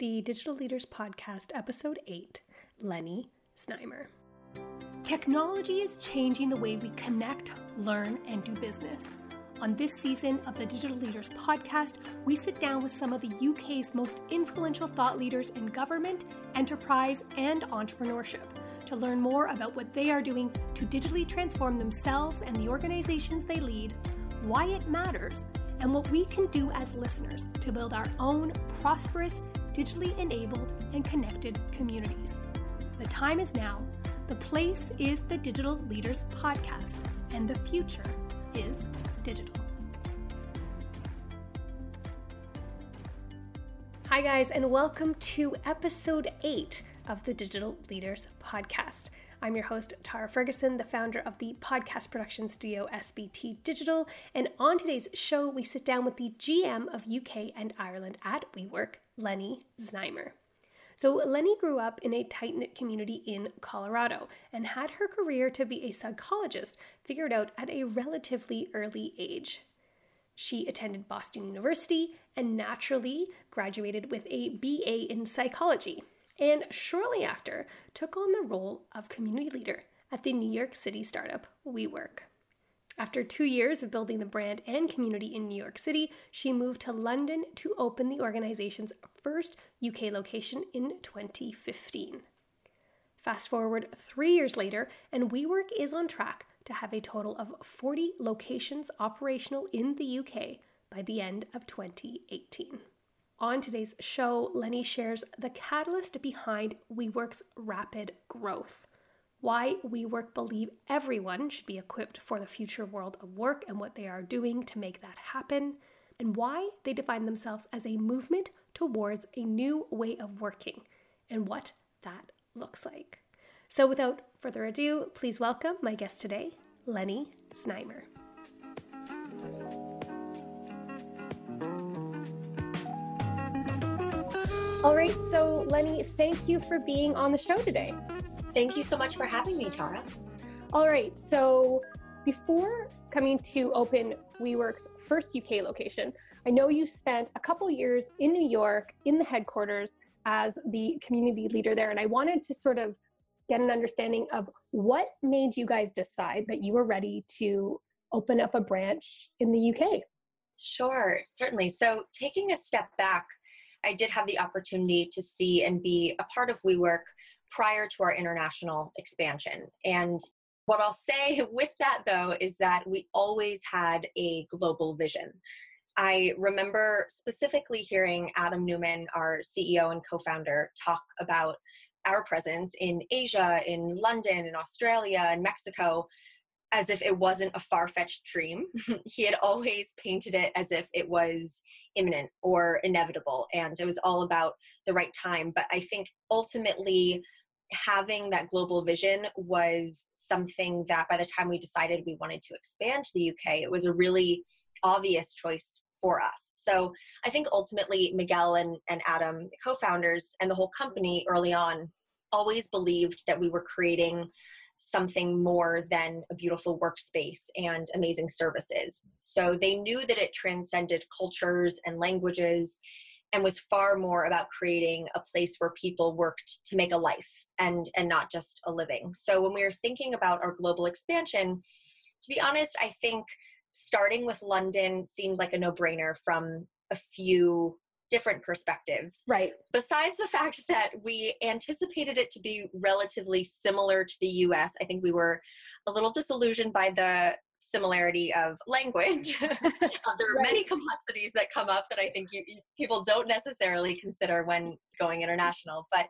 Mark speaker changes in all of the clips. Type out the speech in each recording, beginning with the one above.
Speaker 1: the Digital Leaders Podcast, Episode 8 Leni Zneimer. Technology is changing the way we connect, learn, and do business. On this season of the Digital Leaders Podcast, we sit down with some of the UK's most influential thought leaders in government, enterprise, and entrepreneurship to learn more about what they are doing to digitally transform themselves and the organizations they lead, why it matters, and what we can do as listeners to build our own prosperous, digitally enabled, and connected communities. The time is now. The place is the Digital Leaders Podcast, and the future is digital. Hi, guys, and welcome to episode eight of the Digital Leaders Podcast. I'm your host, Tara Ferguson, the founder of the podcast production studio SBT Digital. And on today's show, we sit down with the GM of UK and Ireland at WeWork, Leni Zneimer. So, Leni grew up in a tight knit community in Colorado and had her career to be a psychologist figured out at a relatively early age. She attended Boston University and naturally graduated with a BA in psychology and shortly after took on the role of community leader at the New York City startup WeWork. After two years of building the brand and community in New York City, she moved to London to open the organization's first UK location in 2015. Fast forward three years later, and WeWork is on track to have a total of 40 locations operational in the UK by the end of 2018. On today's show, Leni shares the catalyst behind WeWork's rapid growth, why WeWork believe everyone should be equipped for the future world of work and what they are doing to make that happen, and why they define themselves as a movement towards a new way of working and what that looks like. So, without further ado, please welcome my guest today, Leni Zneimer. All right, so Leni, thank you for being on the show today.
Speaker 2: Thank you so much for having me, Tara.
Speaker 1: All right, so before coming to open WeWork's first UK location, I know you spent a couple years in New York in the headquarters as the community leader there, and I wanted to sort of get an understanding of what made you guys decide that you were ready to open up a branch in the UK.
Speaker 2: Sure, certainly. So, taking a step back, I did have the opportunity to see and be a part of WeWork prior to our international expansion. And what I'll say with that though is that we always had a global vision. I remember specifically hearing Adam Neumann, our CEO and co founder, talk about our presence in Asia, in London, in Australia, in Mexico, as if it wasn't a far fetched dream. he had always painted it as if it was imminent or inevitable and it was all about the right time. But I think ultimately, having that global vision was something that by the time we decided we wanted to expand to the UK, it was a really obvious choice for us. So I think ultimately Miguel and, and Adam, co founders, and the whole company early on always believed that we were creating something more than a beautiful workspace and amazing services. So they knew that it transcended cultures and languages and was far more about creating a place where people worked to make a life and and not just a living. So when we were thinking about our global expansion, to be honest, I think starting with London seemed like a no-brainer from a few different perspectives.
Speaker 1: Right.
Speaker 2: Besides the fact that we anticipated it to be relatively similar to the US, I think we were a little disillusioned by the similarity of language. there are right. many complexities that come up that I think you, people don't necessarily consider when going international. But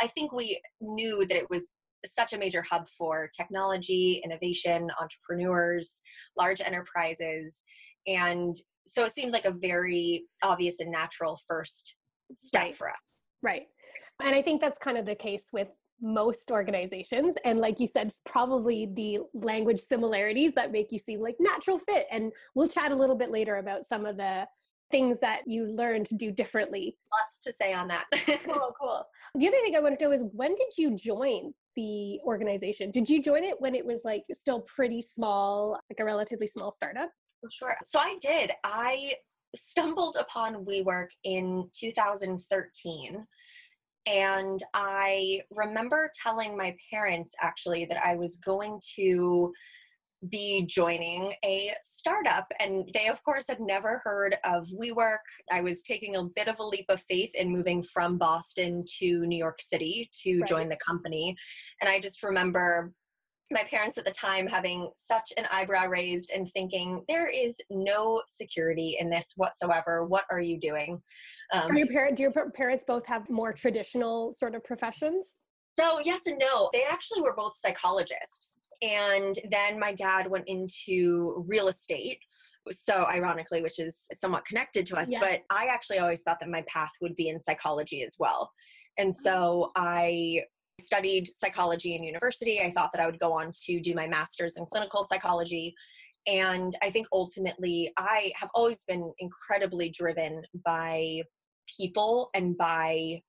Speaker 2: I think we knew that it was such a major hub for technology, innovation, entrepreneurs, large enterprises. And so it seemed like a very obvious and natural first step
Speaker 1: right.
Speaker 2: for us.
Speaker 1: Right. And I think that's kind of the case with most organizations. And like you said, probably the language similarities that make you seem like natural fit. And we'll chat a little bit later about some of the things that you learned to do differently.
Speaker 2: Lots to say on that.
Speaker 1: cool, cool. The other thing I want to know is when did you join the organization? Did you join it when it was like still pretty small, like a relatively small startup?
Speaker 2: Sure. So I did. I stumbled upon WeWork in 2013. And I remember telling my parents actually that I was going to be joining a startup. And they, of course, had never heard of WeWork. I was taking a bit of a leap of faith in moving from Boston to New York City to right. join the company. And I just remember my parents at the time having such an eyebrow raised and thinking there is no security in this whatsoever what are you doing
Speaker 1: um, your parent do your parents both have more traditional sort of professions
Speaker 2: so yes and no they actually were both psychologists and then my dad went into real estate so ironically which is somewhat connected to us yeah. but i actually always thought that my path would be in psychology as well and so i studied psychology in university. I thought that I would go on to do my master's in clinical psychology. And I think ultimately, I have always been incredibly driven by people and by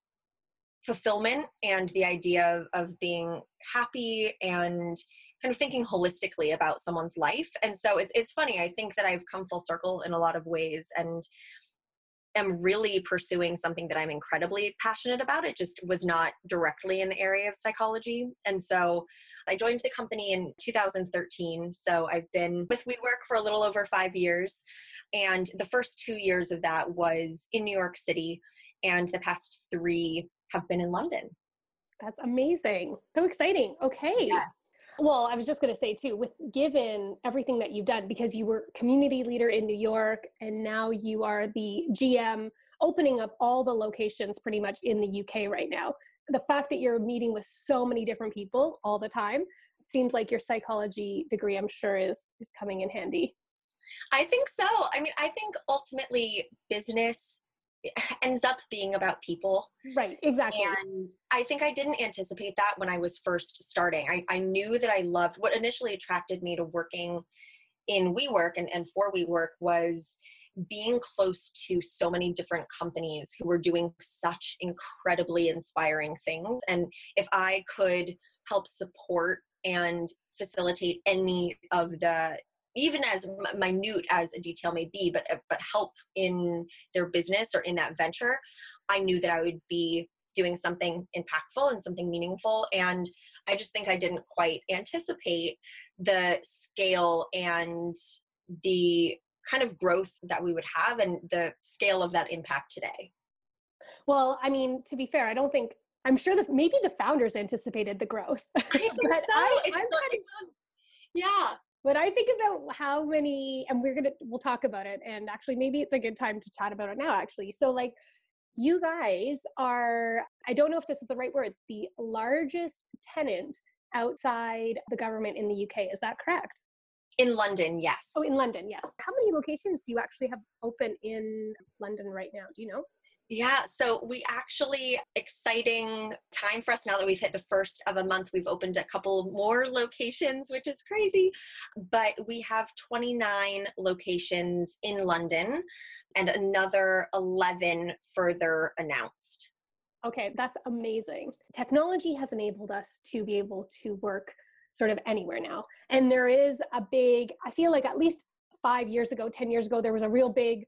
Speaker 2: fulfillment and the idea of, of being happy and kind of thinking holistically about someone's life. And so it's it's funny. I think that I've come full circle in a lot of ways and am really pursuing something that I'm incredibly passionate about. It just was not directly in the area of psychology. And so I joined the company in 2013. So I've been with WeWork for a little over five years. And the first two years of that was in New York City. And the past three have been in London.
Speaker 1: That's amazing. So exciting. Okay. Yes. Well, I was just going to say too, with given everything that you've done, because you were community leader in New York and now you are the GM opening up all the locations pretty much in the UK right now. The fact that you're meeting with so many different people all the time seems like your psychology degree, I'm sure, is is coming in handy.
Speaker 2: I think so. I mean, I think ultimately business ends up being about people.
Speaker 1: Right, exactly.
Speaker 2: And I think I didn't anticipate that when I was first starting. I, I knew that I loved what initially attracted me to working in WeWork and, and for WeWork was being close to so many different companies who were doing such incredibly inspiring things. And if I could help support and facilitate any of the even as minute as a detail may be, but uh, but help in their business or in that venture, I knew that I would be doing something impactful and something meaningful. And I just think I didn't quite anticipate the scale and the kind of growth that we would have and the scale of that impact today.
Speaker 1: Well, I mean, to be fair, I don't think I'm sure that maybe the founders anticipated the growth. I
Speaker 2: think so. I, it's not, kind of, yeah
Speaker 1: but I think about how many, and we're gonna we'll talk about it. And actually, maybe it's a good time to chat about it now. Actually, so like you guys are, I don't know if this is the right word, the largest tenant outside the government in the UK. Is that correct?
Speaker 2: In London, yes.
Speaker 1: Oh, in London, yes. How many locations do you actually have open in London right now? Do you know?
Speaker 2: Yeah, so we actually exciting time for us now that we've hit the first of a month. We've opened a couple more locations, which is crazy. But we have 29 locations in London and another 11 further announced.
Speaker 1: Okay, that's amazing. Technology has enabled us to be able to work sort of anywhere now. And there is a big, I feel like at least five years ago, 10 years ago, there was a real big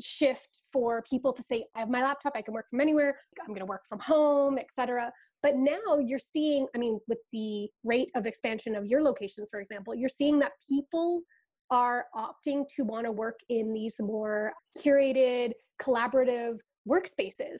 Speaker 1: shift for people to say i have my laptop i can work from anywhere i'm going to work from home etc but now you're seeing i mean with the rate of expansion of your locations for example you're seeing that people are opting to want to work in these more curated collaborative workspaces.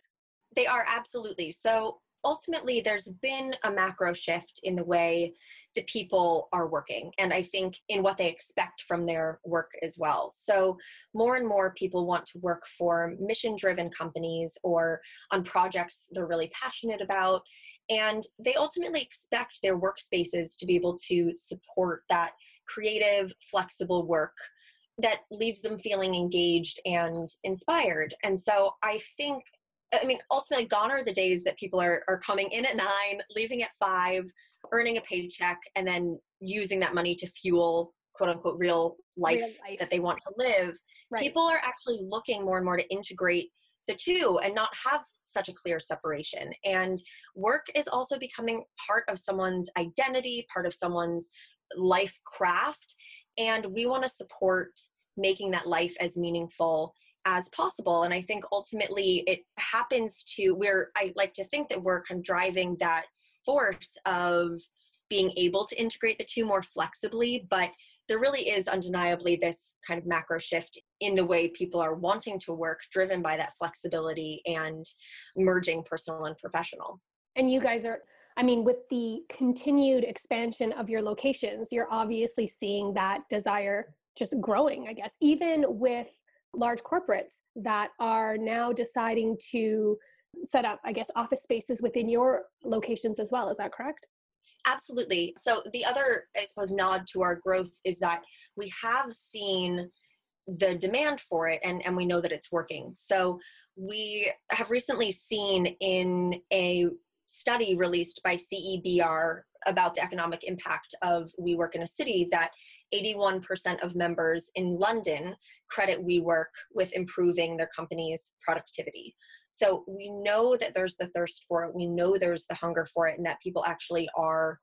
Speaker 2: They are absolutely. So ultimately there's been a macro shift in the way that people are working and i think in what they expect from their work as well. So more and more people want to work for mission driven companies or on projects they're really passionate about and they ultimately expect their workspaces to be able to support that creative flexible work that leaves them feeling engaged and inspired. And so i think I mean, ultimately, gone are the days that people are, are coming in at nine, leaving at five, earning a paycheck, and then using that money to fuel quote unquote real life, real life. that they want to live. Right. People are actually looking more and more to integrate the two and not have such a clear separation. And work is also becoming part of someone's identity, part of someone's life craft. And we want to support making that life as meaningful as possible. And I think ultimately it happens to where I like to think that we're kind of driving that force of being able to integrate the two more flexibly, but there really is undeniably this kind of macro shift in the way people are wanting to work, driven by that flexibility and merging personal and professional.
Speaker 1: And you guys are, I mean, with the continued expansion of your locations, you're obviously seeing that desire just growing, I guess, even with large corporates that are now deciding to set up, I guess, office spaces within your locations as well. Is that correct?
Speaker 2: Absolutely. So the other, I suppose, nod to our growth is that we have seen the demand for it and, and we know that it's working. So we have recently seen in a study released by CEBR about the economic impact of WeWork in a city that 81% of members in London credit WeWork with improving their company's productivity. So we know that there's the thirst for it. We know there's the hunger for it, and that people actually are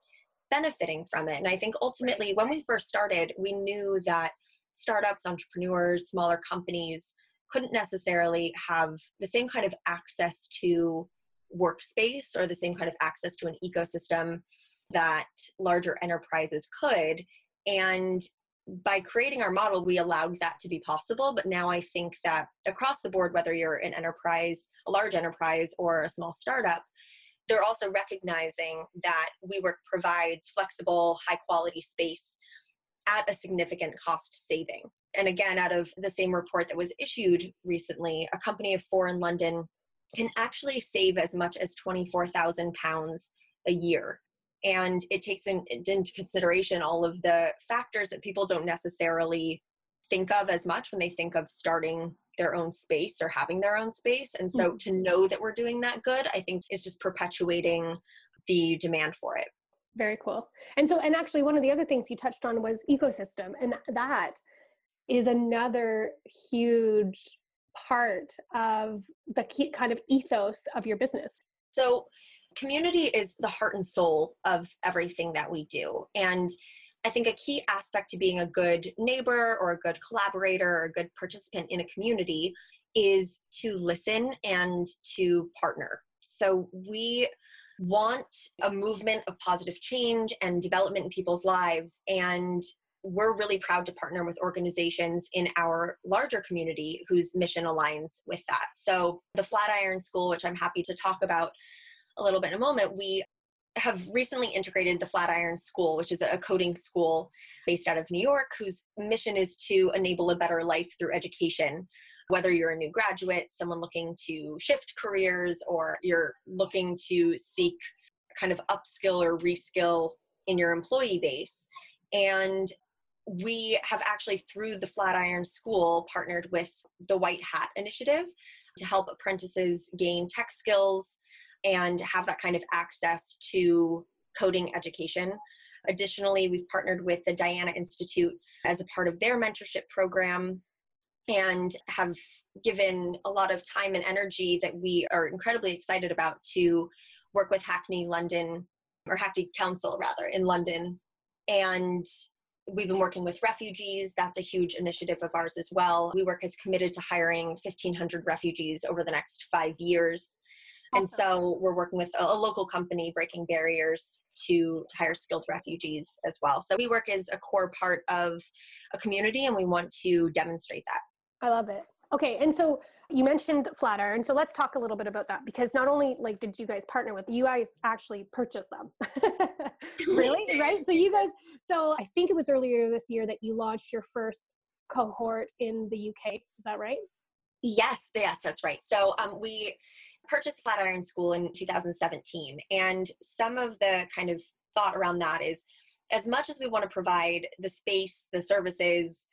Speaker 2: benefiting from it. And I think ultimately, when we first started, we knew that startups, entrepreneurs, smaller companies couldn't necessarily have the same kind of access to workspace or the same kind of access to an ecosystem that larger enterprises could. And by creating our model, we allowed that to be possible. But now I think that across the board, whether you're an enterprise, a large enterprise, or a small startup, they're also recognizing that WeWork provides flexible, high quality space at a significant cost saving. And again, out of the same report that was issued recently, a company of four in London can actually save as much as 24,000 pounds a year and it takes in, into consideration all of the factors that people don't necessarily think of as much when they think of starting their own space or having their own space. And so mm-hmm. to know that we're doing that good i think is just perpetuating the demand for it.
Speaker 1: Very cool. And so and actually one of the other things you touched on was ecosystem and that is another huge part of the key, kind of ethos of your business.
Speaker 2: So community is the heart and soul of everything that we do. And I think a key aspect to being a good neighbor or a good collaborator or a good participant in a community is to listen and to partner. So we want a movement of positive change and development in people's lives. And we're really proud to partner with organizations in our larger community whose mission aligns with that. So, the Flatiron School, which I'm happy to talk about, a little bit in a moment, we have recently integrated the Flatiron School, which is a coding school based out of New York, whose mission is to enable a better life through education. Whether you're a new graduate, someone looking to shift careers, or you're looking to seek kind of upskill or reskill in your employee base. And we have actually, through the Flatiron School, partnered with the White Hat Initiative to help apprentices gain tech skills and have that kind of access to coding education. Additionally, we've partnered with the Diana Institute as a part of their mentorship program and have given a lot of time and energy that we are incredibly excited about to work with Hackney London or Hackney Council rather in London. And we've been working with refugees. That's a huge initiative of ours as well. WeWork is committed to hiring 1,500 refugees over the next five years. And so we're working with a, a local company breaking barriers to, to hire skilled refugees as well. So we work as a core part of a community and we want to demonstrate that.
Speaker 1: I love it. Okay, and so you mentioned Flatiron, so let's talk a little bit about that because not only like did you guys partner with, you guys actually purchased them. really, right? So you guys, so I think it was earlier this year that you launched your first cohort in the UK. Is that right?
Speaker 2: Yes, yes, that's right. So um, we purchased Flatiron School in 2017. And some of the kind of thought around that is as much as we want to provide the space, the services,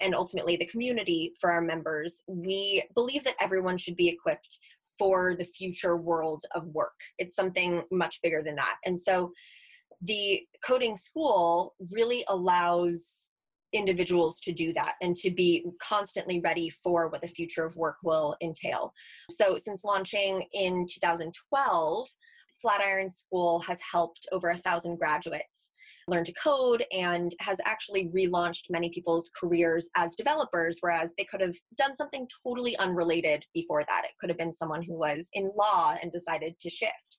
Speaker 2: and ultimately the community for our members, we believe that everyone should be equipped for the future world of work. It's something much bigger than that. And so the coding school really allows individuals to do that and to be constantly ready for what the future of work will entail. So, since launching in 2012, Flatiron School has helped over a thousand graduates learn to code and has actually relaunched many people's careers as developers, whereas they could have done something totally unrelated before that. It could have been someone who was in law and decided to shift.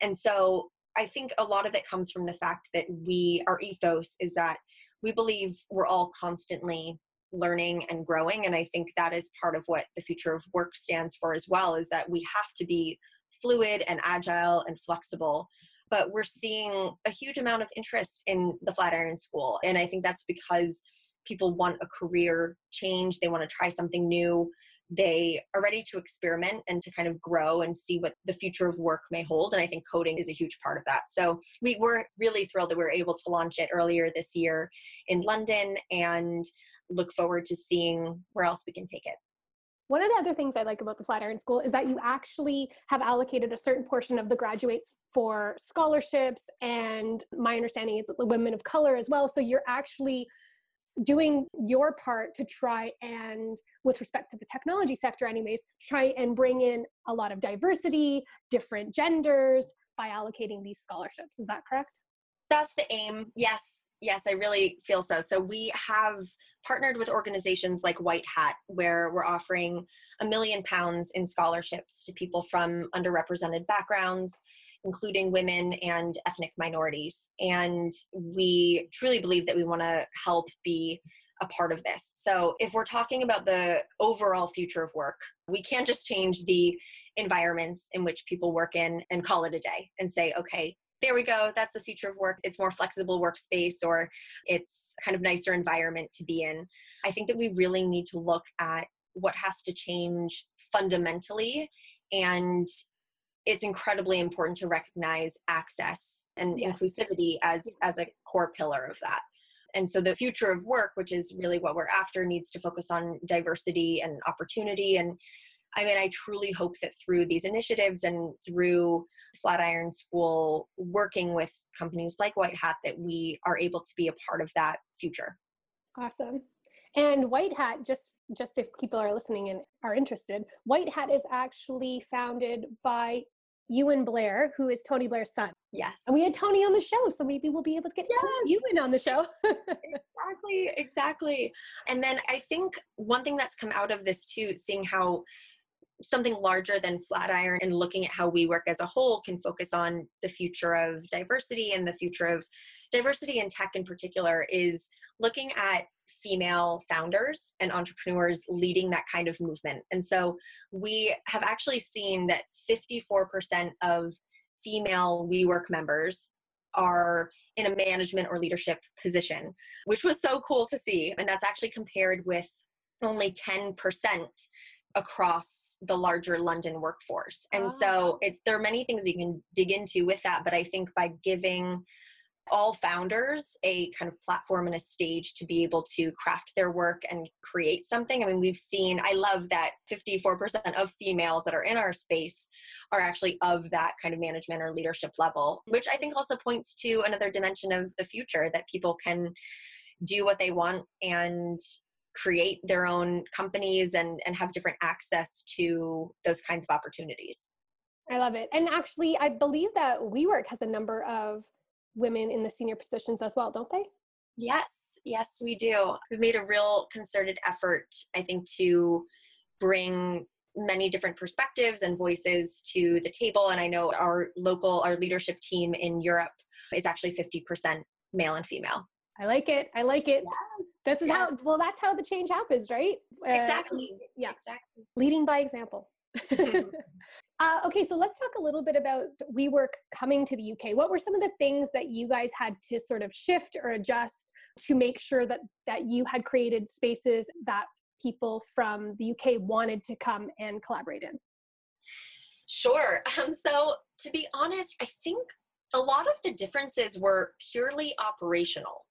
Speaker 2: And so I think a lot of it comes from the fact that we, our ethos is that we believe we're all constantly learning and growing. And I think that is part of what the future of work stands for as well, is that we have to be fluid and agile and flexible but we're seeing a huge amount of interest in the Flatiron School. And I think that's because people want a career change, they want to try something new. They are ready to experiment and to kind of grow and see what the future of work may hold. And I think coding is a huge part of that. So we were really thrilled that we were able to launch it earlier this year in London and look forward to seeing where else we can take it.
Speaker 1: One of the other things I like about the Flatiron School is that you actually have allocated a certain portion of the graduates for scholarships, and my understanding is the women of color as well. So you're actually doing your part to try and with respect to the technology sector anyways try and bring in a lot of diversity different genders by allocating these scholarships. Is that correct?
Speaker 2: That's the aim. Yes. Yes, I really feel so. So we have partnered with organizations like White Hat, where we're offering a million pounds in scholarships to people from underrepresented backgrounds, including women and ethnic minorities. And we truly believe that we want to help be a part of this. So, if we're talking about the overall future of work, we can't just change the environments in which people work in and call it a day and say, okay, there we go that's the future of work it's more flexible workspace or it's kind of nicer environment to be in i think that we really need to look at what has to change fundamentally and it's incredibly important to recognize access and yes. inclusivity as as a core pillar of that and so the future of work which is really what we're after needs to focus on diversity and opportunity and I mean, I truly hope that through these initiatives and through Flatiron School working with companies like White Hat, that we are able to be a part of that future.
Speaker 1: Awesome. And White Hat, just just if people are listening and are interested, White Hat is actually founded by Ewan Blair, who is Tony Blair's son.
Speaker 2: Yes.
Speaker 1: And we had Tony on the show, so maybe we'll be able to get yes. Ewan on the show.
Speaker 2: exactly, exactly. And then I think one thing that's come out of this too, seeing how something larger than Flatiron and looking at how we work as a whole can focus on the future of diversity and the future of diversity in tech in particular is looking at female founders and entrepreneurs leading that kind of movement. And so we have actually seen that 54% of female WeWork members are in a management or leadership position, which was so cool to see. And that's actually compared with only 10% across the larger London workforce. And oh. so it's there are many things you can dig into with that, but I think by giving all founders a kind of platform and a stage to be able to craft their work and create something. I mean, we've seen, I love that 54% of females that are in our space are actually of that kind of management or leadership level, which I think also points to another dimension of the future that people can do what they want and create their own companies and, and have different access to those kinds of opportunities.
Speaker 1: I love it. And actually, I believe that WeWork has a number of women in the senior positions as well, don't they?
Speaker 2: Yes, yes, we do. We've made a real concerted effort, I think, to bring many different perspectives and voices to the table. And I know our local, our leadership team in Europe is actually 50% male and female.
Speaker 1: I like it. I like it. Yes. This is yes. how, well, that's how the change happens, right?
Speaker 2: Exactly.
Speaker 1: Uh, yeah.
Speaker 2: Exactly.
Speaker 1: Leading by example. Uh, okay, so let's talk a little bit about WeWork coming to the UK. What were some of the things that you guys had to sort of shift or adjust to make sure that that you had created spaces that people from the UK wanted to come and collaborate in?
Speaker 2: Sure. Um, so to be honest, I think a lot of the differences were purely operational.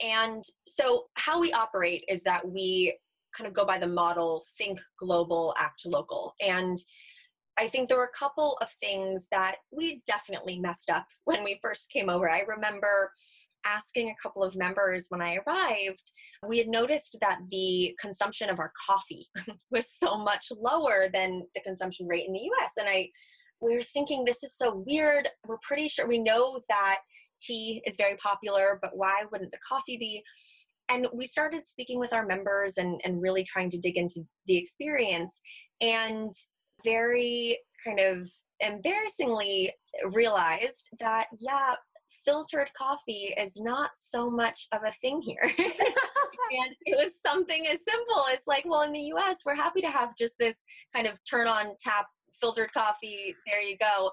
Speaker 2: And so, how we operate is that we kind of go by the model think global, act local. And I think there were a couple of things that we definitely messed up when we first came over. I remember asking a couple of members when I arrived, we had noticed that the consumption of our coffee was so much lower than the consumption rate in the US. And I we're thinking this is so weird. We're pretty sure we know that tea is very popular, but why wouldn't the coffee be? And we started speaking with our members and, and really trying to dig into the experience and very kind of embarrassingly realized that, yeah, filtered coffee is not so much of a thing here. and it was something as simple as like, well, in the US, we're happy to have just this kind of turn on tap filtered coffee. There you go.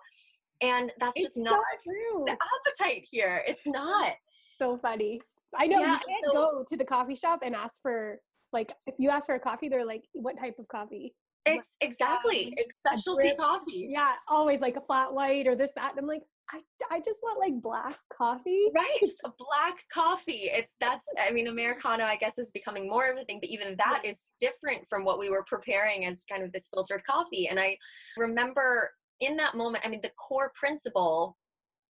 Speaker 2: And that's
Speaker 1: it's
Speaker 2: just not
Speaker 1: so true.
Speaker 2: the appetite here. It's not.
Speaker 1: So funny. I know
Speaker 2: Yeah,
Speaker 1: you can't
Speaker 2: so-
Speaker 1: go to the coffee shop and ask for like if you ask for a coffee, they're like, "What type of coffee?"
Speaker 2: Ex- exactly.
Speaker 1: Um,
Speaker 2: specialty coffee.
Speaker 1: Yeah, always like a flat white or this that. And I'm like, I I just want like black coffee.
Speaker 2: Right, black coffee. It's that's. I mean, americano, I guess, is becoming more of a thing, but even that is different from what we were preparing as kind of this filtered coffee. And I remember in that moment, I mean, the core principle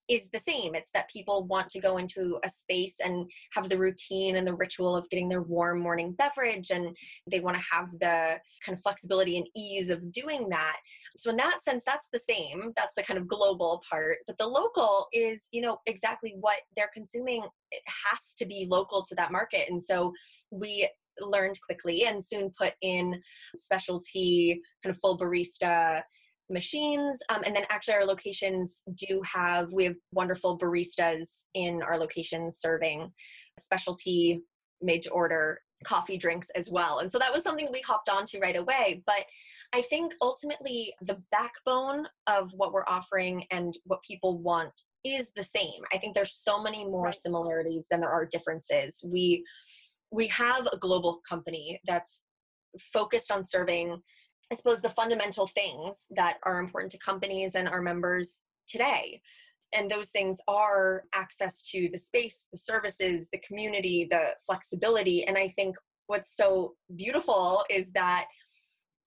Speaker 2: is the same. It's that people want to go into a space and have the routine and the ritual of getting their warm morning beverage, and they want to have the kind of flexibility and ease of doing that. So in that sense, that's the same. That's the kind of global part. But the local is, you know, exactly what they're consuming. It has to be local to that market. And so we learned quickly and soon put in specialty kind of full barista machines um, and then actually our locations do have we have wonderful baristas in our locations serving specialty made to order coffee drinks as well. And so that was something we hopped onto right away. But i think ultimately the backbone of what we're offering and what people want is the same. I think there's so many more similarities than there are differences. We we have a global company that's focused on serving I suppose the fundamental things that are important to companies and our members today. And those things are access to the space, the services, the community, the flexibility. And I think what's so beautiful is that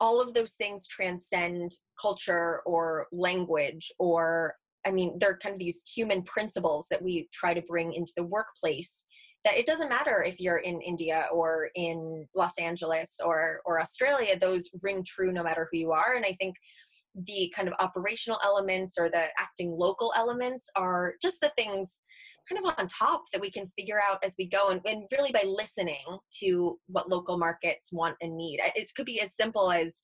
Speaker 2: all of those things transcend culture or language or I mean, they're kind of these human principles that we try to bring into the workplace that it doesn't matter if you're in India or in Los Angeles or or Australia those ring true no matter who you are. And I think the kind of operational elements or the acting local elements are just the things kind of on top that we can figure out as we go and, and really by listening to what local markets want and need. It could be as simple as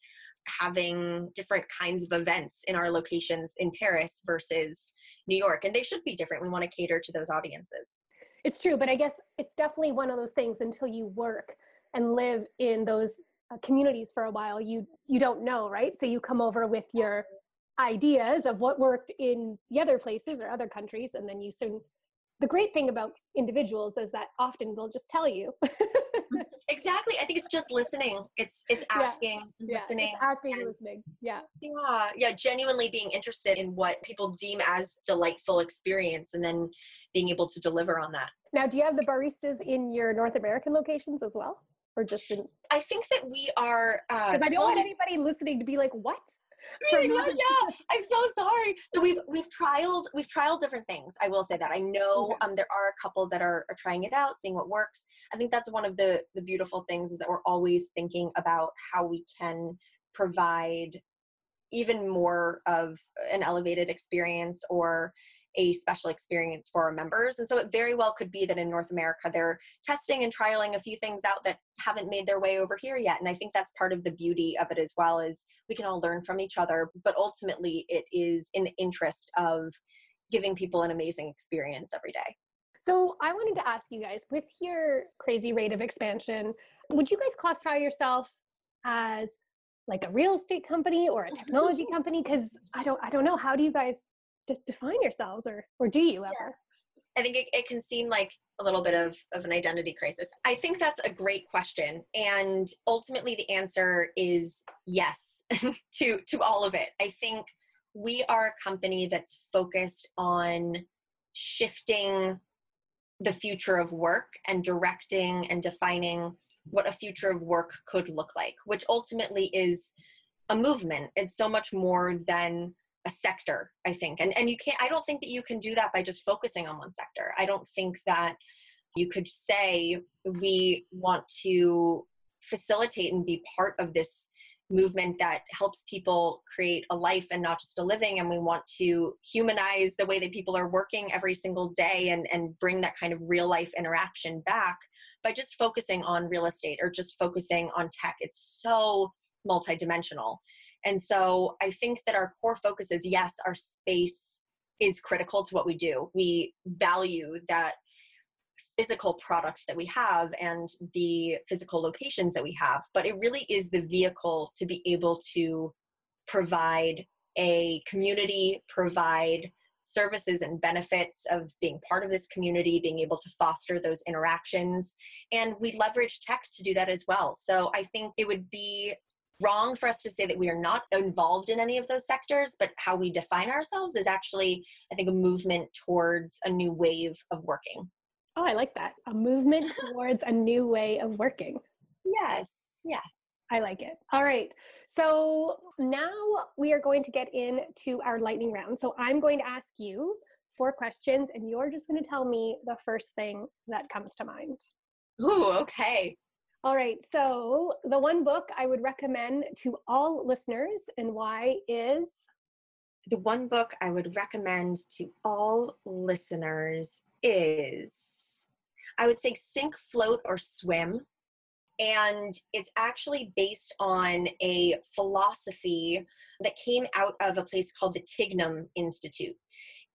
Speaker 2: having different kinds of events in our locations in Paris versus New York and they should be different. We want to cater to those audiences
Speaker 1: It's true, but I guess it's definitely one of those things until you work and live in those uh, communities for a while, you you don't know, right? So you come over with your ideas of what worked in the other places or other countries, and then you soon. The great thing about individuals is that often they'll just tell you.
Speaker 2: exactly i think it's just listening it's it's
Speaker 1: Yeah.
Speaker 2: asking
Speaker 1: yeah,
Speaker 2: listening
Speaker 1: it's asking and listening. Yeah.
Speaker 2: yeah yeah genuinely being interested in what people deem as delightful experience and then being able to deliver on that
Speaker 1: Now, do you have the baristas in your North American locations as well, or just in?
Speaker 2: i think that we are uh
Speaker 1: I don't want anybody listening to be like, "What?" From-
Speaker 2: yeah, I'm so sorry. So we've we've trialed we've trialed different things. I will say that I know
Speaker 1: Okay.
Speaker 2: um, there are a couple that are, are trying it out, seeing what works. I think that's one of the the beautiful things is that we're always thinking about how we can provide even more of an elevated experience or a special experience for our members. And so it very well could be that in North America they're testing and trialing a few things out that haven't made their way over here yet. And I think that's part of the beauty of it as well is we can all learn from each other, but ultimately it is in the interest of giving people an amazing experience every day.
Speaker 1: So I wanted to ask you guys, with your crazy rate of expansion, would you guys classify yourself as like a real estate company or a technology company? Because I don't, I don't know. How do you guys just define yourselves, or or do you ever?
Speaker 2: I think it, it can seem like a little bit of, of an identity crisis. I think that's a great question. And ultimately the answer is yes to to all of it. I think we are a company that's focused on shifting the future of work and directing and defining what a future of work could look like, which ultimately is a movement. It's so much more than a sector, I think. And and you can't I don't think that you can do that by just focusing on one sector. I don't think that you could say we want to facilitate and be part of this movement that helps people create a life and not just a living and we want to humanize the way that people are working every single day and, and bring that kind of real life interaction back by just focusing on real estate or just focusing on tech it's so multidimensional and so i think that our core focus is yes our space is critical to what we do we value that physical product that we have and the physical locations that we have, but it really is the vehicle to be able to provide a community, provide services and benefits of being part of this community, being able to foster those interactions. And we leverage tech to do that as well. So I think it would be wrong for us to say that we are not involved in any of those sectors, but how we define ourselves is actually, I think, a movement towards a new wave of working.
Speaker 1: Oh, I like that. A movement towards a new way of working.
Speaker 2: Yes, yes.
Speaker 1: I like it. All right. So now we are going to get into our lightning round. So I'm going to ask you four questions, and you're just going to tell me the first thing that comes to mind.
Speaker 2: Ooh, okay.
Speaker 1: All right. So the one book I would recommend to all listeners and why is?
Speaker 2: The one book I would recommend to all listeners is I would say sink, float, or swim. And it's actually based on a philosophy that came out of a place called the Tignum Institute.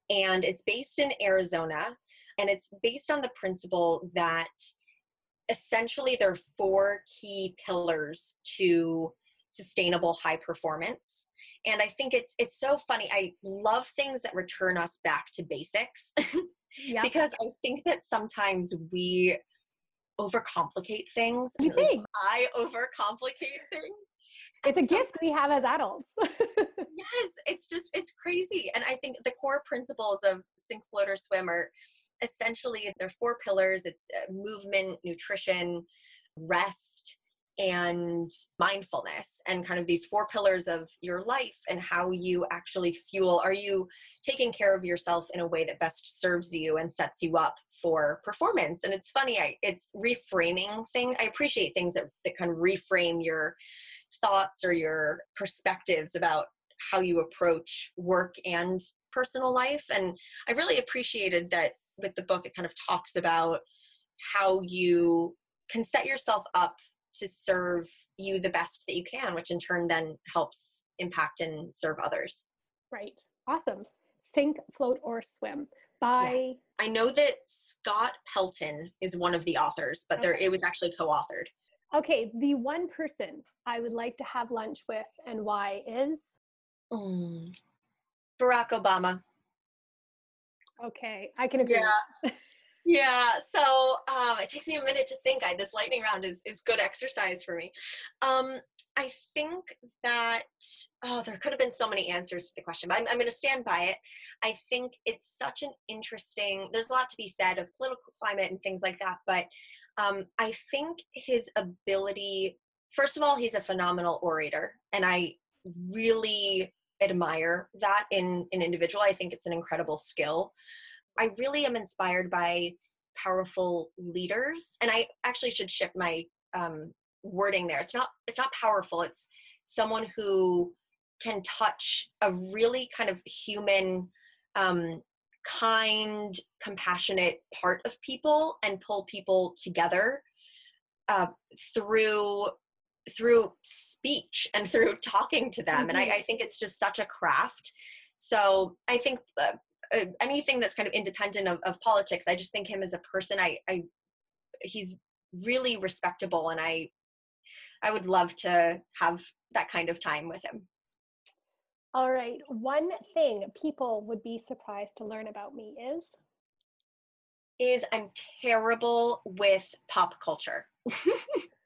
Speaker 2: And it's based in Arizona. And it's based on the principle that essentially there are four key pillars to sustainable high performance and i think it's it's so funny i love things that return us back to basics yeah. because I think that sometimes we overcomplicate things.
Speaker 1: You think?
Speaker 2: I overcomplicate things.
Speaker 1: It's a so, gift we have as adults.
Speaker 2: yes, it's just it's crazy. And I think the core principles of sink, float, or swim are essentially there are four pillars. It's uh, movement, nutrition, rest, and mindfulness and kind of these four pillars of your life and how you actually fuel. Are you taking care of yourself in a way that best serves you and sets you up for performance? And it's funny I, it's reframing thing i appreciate things that, that kind of reframe your thoughts or your perspectives about how you approach work and personal life. And i really appreciated that with the book it kind of talks about how you can set yourself up to serve you the best that you can, which in turn then helps impact and serve others.
Speaker 1: Right. Awesome. Sink, float, or swim by. Yeah.
Speaker 2: I know that Scott Peltin is one of the authors, but okay. there it was actually co-authored.
Speaker 1: Okay, the one person I would like to have lunch with and why is
Speaker 2: mm. Barack Obama.
Speaker 1: Okay, I can agree.
Speaker 2: Yeah. Yeah, so um, it takes me a minute to think. I, this lightning round is, is good exercise for me. Um, I think that, oh, there could have been so many answers to the question, but I'm, I'm going to stand by it. I think it's such an interesting, there's a lot to be said of political climate and things like that, but um, I think his ability, first of all, he's a phenomenal orator, and I really admire that in an individual. I think it's an incredible skill. I really am inspired by powerful leaders, and I actually should shift my um, wording there. It's not it's not powerful. It's someone who can touch a really kind of human, um, kind, compassionate part of people and pull people together uh, through through speech and through talking to them. Mm-hmm. And I, mm-hmm. I, think it's just such a craft. So I think uh, uh, anything that's kind of independent of, of politics. I just think him as a person, I, I, he's really respectable, and I, I would love to have that kind of time with him.
Speaker 1: All right. One thing people would be surprised to learn about me is
Speaker 2: is I'm terrible with pop culture.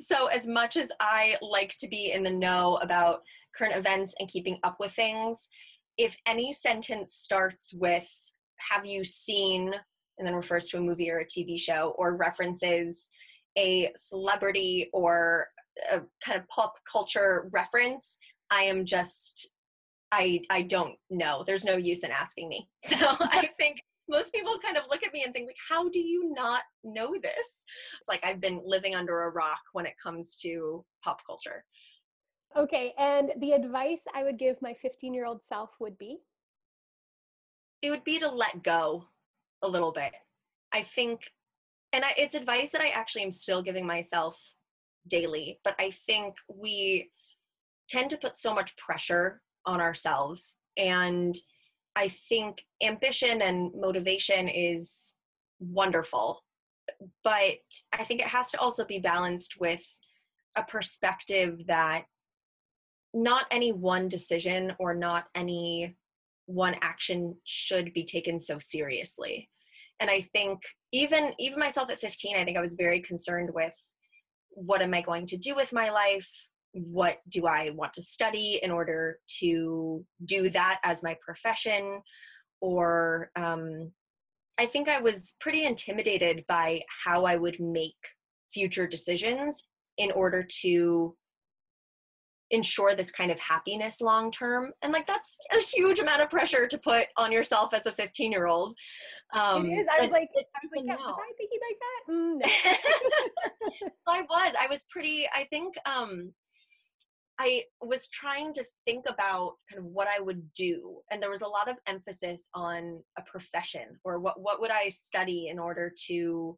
Speaker 2: so as much as I like to be in the know about current events and keeping up with things, if any sentence starts with have you seen and then refers to a movie or a TV show or references a celebrity or a kind of pop culture reference, I am just I I don't know. There's no use in asking me. So I think most people kind of look at me and think like how do you not know this? It's like I've been living under a rock when it comes to pop culture.
Speaker 1: Okay, and the advice I would give my 15 year old self would be?
Speaker 2: It would be to let go a little bit. I think, and I, it's advice that I actually am still giving myself daily, but I think we tend to put so much pressure on ourselves. And I think ambition and motivation is wonderful, but I think it has to also be balanced with a perspective that not any one decision or not any one action should be taken so seriously. And i think even even myself at 15 i think i was very concerned with what am i going to do with my life what do i want to study in order to do that as my profession or um, i think i was pretty intimidated by how i would make future decisions in order to ensure this kind of happiness long term and like that's a huge amount of pressure to put on yourself as a 15 year old
Speaker 1: um it is. i was like i was like was i thinking like that mm,
Speaker 2: no. i was i was pretty i think um i was trying to think about kind of what i would do and there was a lot of emphasis on a profession or what what would i study in order to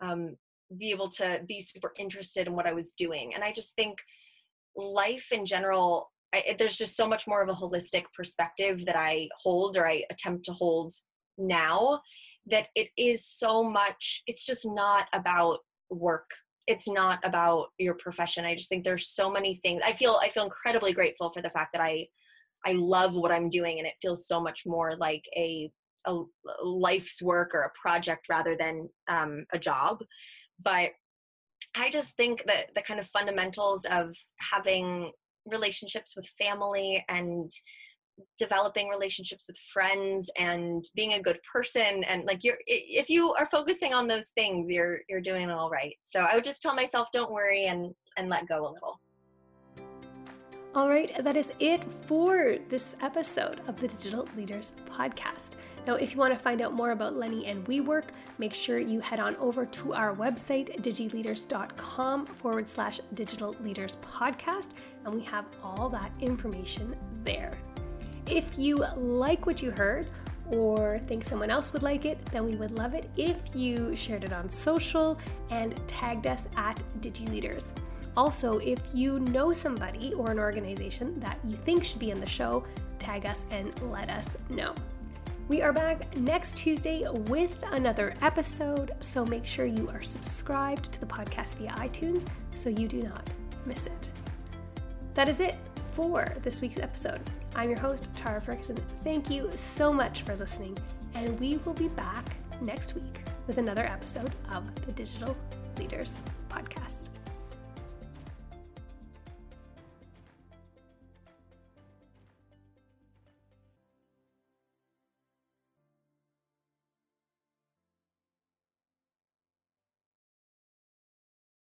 Speaker 2: um be able to be super interested in what i was doing. And i just think life in general I, there's just so much more of a holistic perspective that i hold or i attempt to hold now that it is so much it's just not about work it's not about your profession. I just think there's so many things i feel i feel incredibly grateful for the fact that i i love what i'm doing and it feels so much more like a a life's work or a project rather than um, a job. But I just think that the kind of fundamentals of having relationships with family and developing relationships with friends and being a good person and like you're if you are focusing on those things you're you're doing all right so i would just tell myself don't worry and and let go a little
Speaker 1: all right, that is it for this episode of the Digital Leaders Podcast. Now, if you want to find out more about Leni and WeWork, make sure you head on over to our website, digileaders.com forward slash digital leaders podcast, and we have all that information there. If you like what you heard, or think someone else would like it, then we would love it if you shared it on social and tagged us at DigiLeaders. Also, if you know somebody or an organization that you think should be in the show, tag us and let us know. We are back next Tuesday with another episode, so make sure you are subscribed to the podcast via iTunes so you do not miss it. That is it for this week's episode. I'm your host, Tara Ferguson. Thank you so much for listening, and we will be back next week with another episode of the Digital Leaders Podcast.